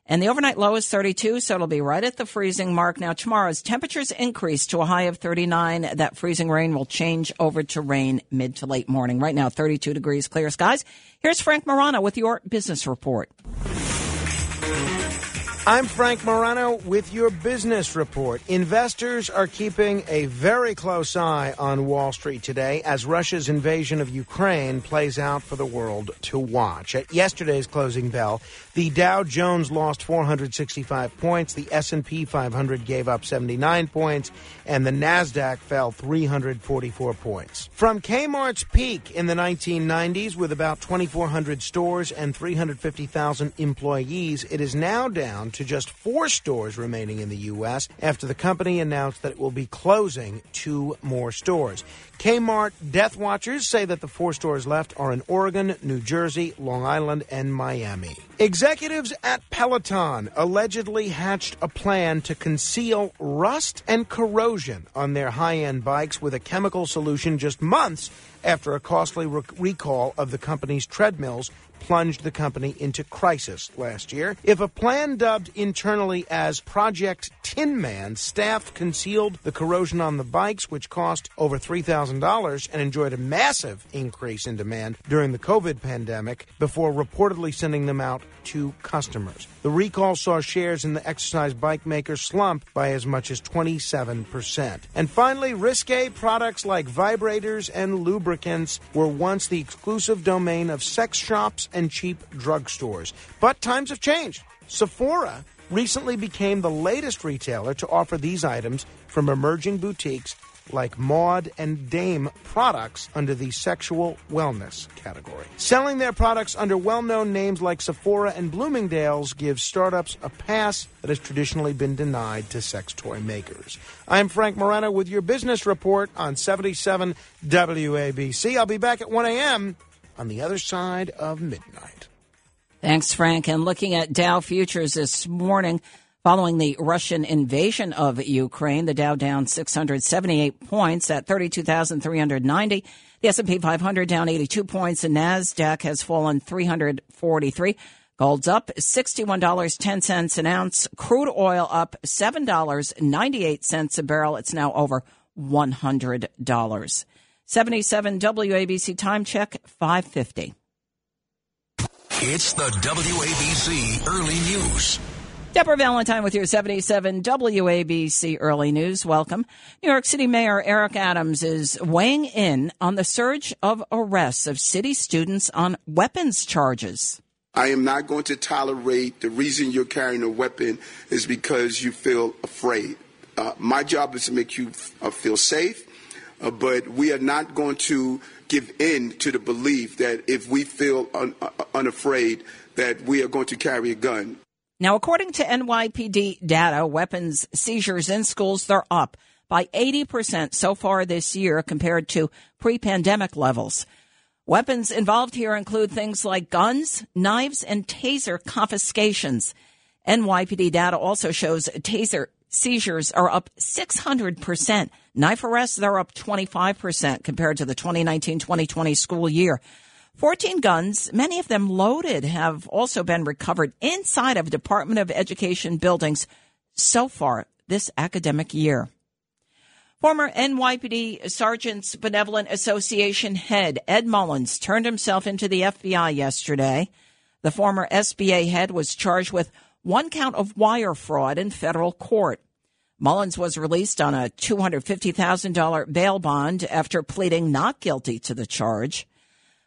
And the overnight low is 32, so it'll be right at the freezing mark. Now, tomorrow's temperatures increase to a high of 39. That freezing rain will change over to rain mid to late morning. Right now, 32 degrees, clear skies. Here's Frank Morano with your business report. I'm Frank Morano with your business report. Investors are keeping a very close eye on Wall Street today as Russia's invasion of Ukraine plays out for the world to watch. At yesterday's closing bell, the Dow Jones lost 465 points, the S&P 500 gave up 79 points, and the Nasdaq fell 344 points. From Kmart's peak in the 1990s with about 2400 stores and 350,000 employees, it is now down to just four stores remaining in the U.S. after the company announced that it will be closing two more stores. Kmart Death Watchers say that the four stores left are in Oregon, New Jersey, Long Island, and Miami. Executives at Peloton allegedly hatched a plan to conceal rust and corrosion on their high end bikes with a chemical solution just months after a costly recall of the company's treadmills plunged the company into crisis last year. If a plan dubbed internally as Project Tin Man, staff concealed the corrosion on the bikes, which cost over $3,000 and enjoyed a massive increase in demand during the COVID pandemic before reportedly sending them out to customers. The recall saw shares in the exercise bike maker slump by as much as 27%. And finally, risque products like vibrators and lubricants were once the exclusive domain of sex shops and cheap drugstores. But times have changed. Sephora recently became the latest retailer to offer these items from emerging boutiques like Maude and Dame products under the sexual wellness category. Selling their products under well known names like Sephora and Bloomingdale's gives startups a pass that has traditionally been denied to sex toy makers. I'm Frank Morano with your business report on 77 WABC. I'll be back at 1 a.m. on the other side of midnight. Thanks, Frank. And looking at Dow futures this morning, Following the Russian invasion of Ukraine, the Dow down 678 points at 32,390. The S&P 500 down 82 points. The Nasdaq has fallen 343. Gold's up $61.10 an ounce. Crude oil up $7.98 a barrel. It's now over $100. 77 WABC time check 550. It's the WABC Early News. Deborah Valentine with your 77 WABC Early News. Welcome. New York City Mayor Eric Adams is weighing in on the surge of arrests of city students on weapons charges. I am not going to tolerate the reason you're carrying a weapon is because you feel afraid. Uh, my job is to make you uh, feel safe, uh, but we are not going to give in to the belief that if we feel un- uh, unafraid, that we are going to carry a gun. Now, according to NYPD data, weapons seizures in schools, they're up by 80% so far this year compared to pre-pandemic levels. Weapons involved here include things like guns, knives, and taser confiscations. NYPD data also shows taser seizures are up 600%. Knife arrests, they're up 25% compared to the 2019-2020 school year. 14 guns, many of them loaded, have also been recovered inside of Department of Education buildings so far this academic year. Former NYPD Sergeants Benevolent Association head Ed Mullins turned himself into the FBI yesterday. The former SBA head was charged with one count of wire fraud in federal court. Mullins was released on a $250,000 bail bond after pleading not guilty to the charge.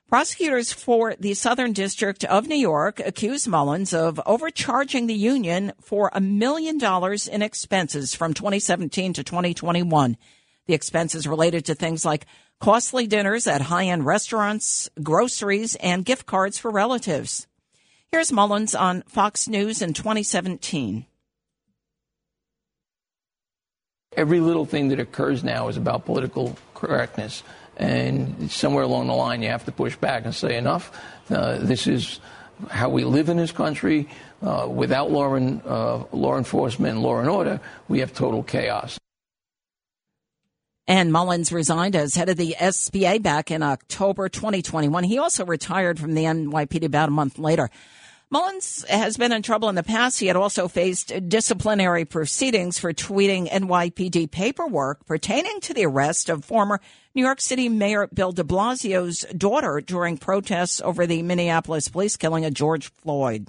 Prosecutors for the Southern District of New York accuse Mullins of overcharging the union for a million dollars in expenses from 2017 to 2021. The expenses related to things like costly dinners at high end restaurants, groceries, and gift cards for relatives. Here's Mullins on Fox News in 2017. Every little thing that occurs now is about political correctness. And somewhere along the line, you have to push back and say, enough. Uh, this is how we live in this country. Uh, without law, and, uh, law enforcement and law and order, we have total chaos. And Mullins resigned as head of the SBA back in October 2021. He also retired from the NYPD about a month later. Mullins has been in trouble in the past. He had also faced disciplinary proceedings for tweeting NYPD paperwork pertaining to the arrest of former New York City Mayor Bill de Blasio's daughter during protests over the Minneapolis police killing of George Floyd.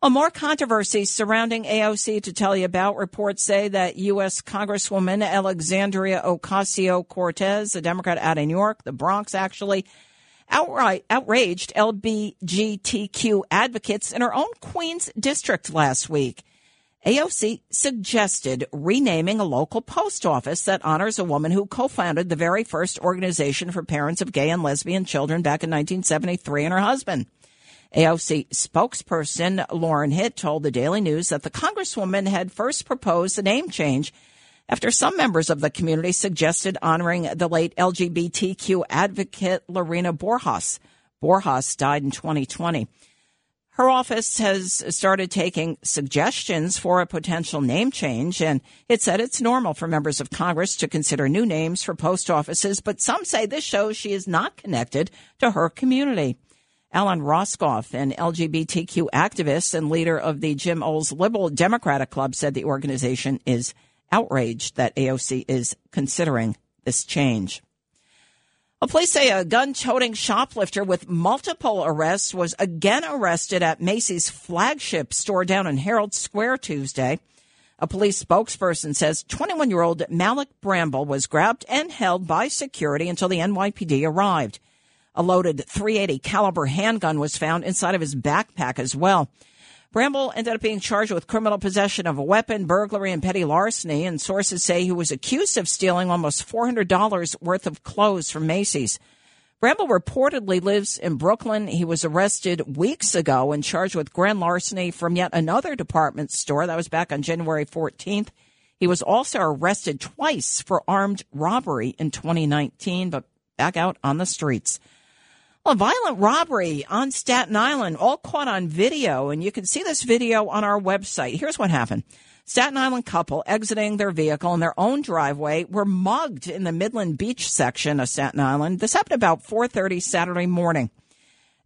Well, more controversy surrounding AOC to tell you about. Reports say that U.S. Congresswoman Alexandria Ocasio Cortez, a Democrat out of New York, the Bronx actually, outright outraged LGBTQ advocates in her own Queens district last week. AOC suggested renaming a local post office that honors a woman who co-founded the very first organization for parents of gay and lesbian children back in 1973 and her husband. AOC spokesperson Lauren Hitt told the Daily News that the Congresswoman had first proposed the name change after some members of the community suggested honoring the late LGBTQ advocate Lorena Borjas. Borjas died in 2020. Her office has started taking suggestions for a potential name change, and it said it's normal for members of Congress to consider new names for post offices, but some say this shows she is not connected to her community. Allen Roskoff, an LGBTQ activist and leader of the Jim Owles Liberal Democratic Club, said the organization is outraged that AOC is considering this change. A police say a gun toting shoplifter with multiple arrests was again arrested at Macy's flagship store down in Herald Square Tuesday. A police spokesperson says 21 year old Malik Bramble was grabbed and held by security until the NYPD arrived. A loaded 380 caliber handgun was found inside of his backpack as well. Bramble ended up being charged with criminal possession of a weapon, burglary, and petty larceny, and sources say he was accused of stealing almost $400 worth of clothes from Macy's. Bramble reportedly lives in Brooklyn. He was arrested weeks ago and charged with grand larceny from yet another department store. That was back on January 14th. He was also arrested twice for armed robbery in 2019, but back out on the streets. Well, a violent robbery on Staten Island, all caught on video, and you can see this video on our website. Here's what happened. Staten Island couple exiting their vehicle in their own driveway were mugged in the Midland Beach section of Staten Island. This happened about 4:30 Saturday morning.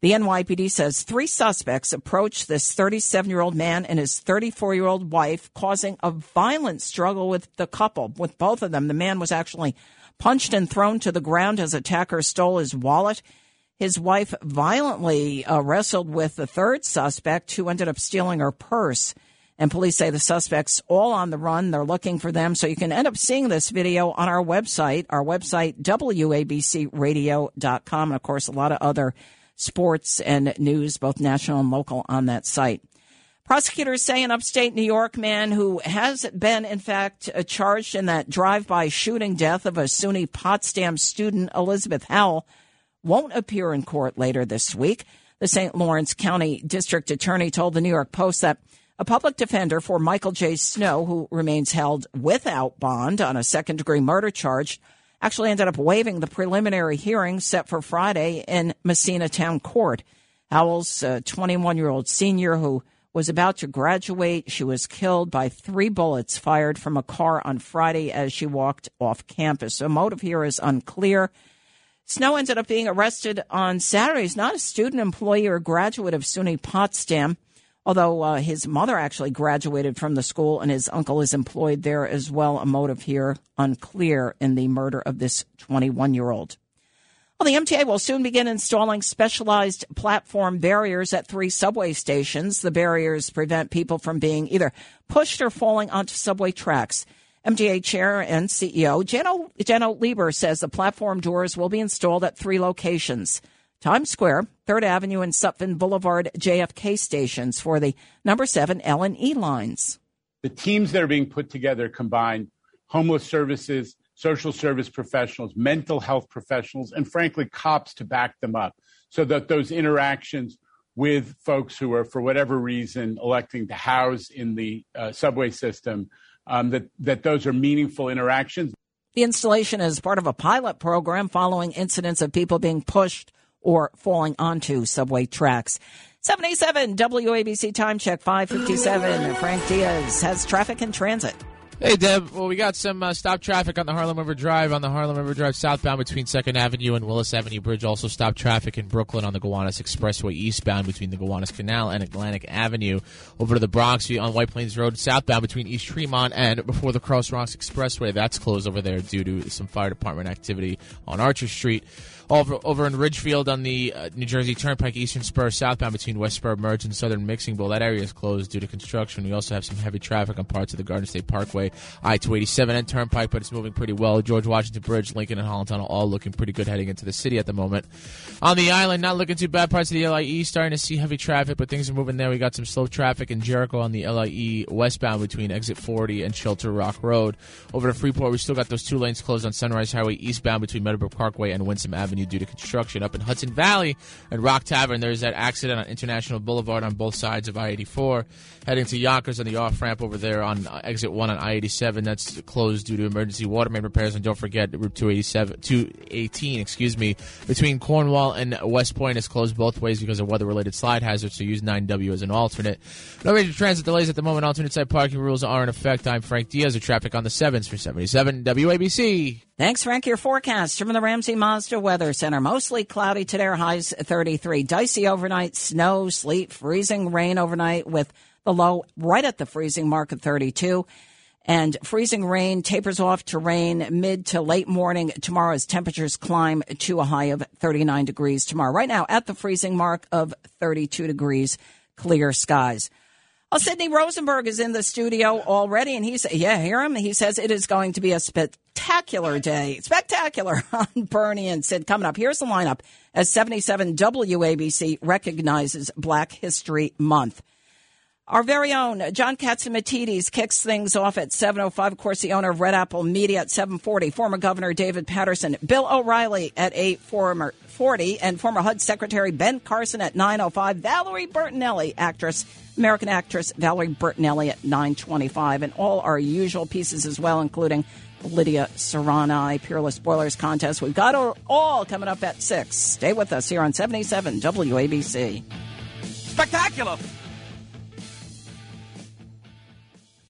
The NYPD says three suspects approached this 37-year-old man and his 34-year-old wife, causing a violent struggle with the couple. With both of them, the man was actually punched and thrown to the ground as attackers stole his wallet. His wife violently uh, wrestled with the third suspect who ended up stealing her purse. And police say the suspects all on the run. They're looking for them. So you can end up seeing this video on our website, our website, WABCradio.com. And of course, a lot of other sports and news, both national and local on that site. Prosecutors say an upstate New York man who has been, in fact, uh, charged in that drive-by shooting death of a SUNY Potsdam student, Elizabeth Howell, won't appear in court later this week. The St. Lawrence County District Attorney told the New York Post that a public defender for Michael J. Snow, who remains held without bond on a second degree murder charge, actually ended up waiving the preliminary hearing set for Friday in Massena Town Court. Howell's uh, 21 year old senior who was about to graduate. She was killed by three bullets fired from a car on Friday as she walked off campus. The motive here is unclear. Snow ended up being arrested on Saturday. He's not a student, employee, or graduate of SUNY Potsdam, although uh, his mother actually graduated from the school and his uncle is employed there as well. A motive here unclear in the murder of this 21 year old. Well, the MTA will soon begin installing specialized platform barriers at three subway stations. The barriers prevent people from being either pushed or falling onto subway tracks. MTA Chair and CEO Janno Lieber says the platform doors will be installed at three locations. Times Square, Third Avenue, and Sutphin Boulevard JFK stations for the number seven L and E lines. The teams that are being put together combine homeless services, social service professionals, mental health professionals, and frankly, cops to back them up so that those interactions with folks who are, for whatever reason, electing to house in the uh, subway system, um, that, that those are meaningful interactions. The installation is part of a pilot program following incidents of people being pushed or falling onto subway tracks. 77 WABC time check 557. Frank Diaz has traffic and transit. Hey, Deb. Well, we got some uh, stop traffic on the Harlem River Drive, on the Harlem River Drive southbound between 2nd Avenue and Willis Avenue Bridge. Also, stop traffic in Brooklyn on the Gowanus Expressway eastbound between the Gowanus Canal and Atlantic Avenue. Over to the Bronx on White Plains Road southbound between East Tremont and before the Cross Bronx Expressway. That's closed over there due to some fire department activity on Archer Street over, over in Ridgefield on the uh, New Jersey Turnpike Eastern Spur southbound between West Spur Merge and Southern Mixing Bowl. That area is closed due to construction. We also have some heavy traffic on parts of the Garden State Parkway, I 287 and Turnpike, but it's moving pretty well. George Washington Bridge, Lincoln, and Holland Tunnel all looking pretty good heading into the city at the moment. On the island, not looking too bad. Parts of the LIE starting to see heavy traffic, but things are moving there. We got some slow traffic in Jericho on the LIE westbound between exit 40 and Shelter Rock Road. Over to Freeport, we still got those two lanes closed on Sunrise Highway eastbound between Meadowbrook Parkway and Winsome Avenue due to construction up in Hudson Valley and Rock Tavern. There's that accident on International Boulevard on both sides of I 84. Heading to Yonkers on the off ramp over there on exit 1 on I 87. That's closed due to emergency water main repairs. And don't forget, Route 287, 218, excuse me, between Cornwall and West Point is closed both ways because of weather related slide hazards. So use 9W as an alternate. No major transit delays at the moment. Alternate side parking rules are in effect. I'm Frank Diaz of Traffic on the 7s for 77 WABC. Thanks, Frank. Your forecast from the Ramsey Mazda Weather Center. Mostly cloudy today, highs 33. Dicey overnight, snow, sleet, freezing rain overnight with the low right at the freezing mark of 32. And freezing rain tapers off to rain mid to late morning tomorrow as temperatures climb to a high of 39 degrees tomorrow. Right now at the freezing mark of 32 degrees, clear skies. Oh, Sidney Rosenberg is in the studio already, and he's yeah, hear him. He says it is going to be a spectacular day, spectacular on Bernie and Sid coming up. Here's the lineup as 77 WABC recognizes Black History Month. Our very own John Catsimatidis kicks things off at 7.05. Of course, the owner of Red Apple Media at 7.40. Former Governor David Paterson. Bill O'Reilly at 8.40. And former HUD Secretary Ben Carson at 9.05. Valerie Bertinelli, actress, American actress Valerie Bertinelli at 9.25. And all our usual pieces as well, including Lydia Serrani, Peerless Spoilers Contest. We've got it all coming up at 6. Stay with us here on 77 WABC. Spectacular!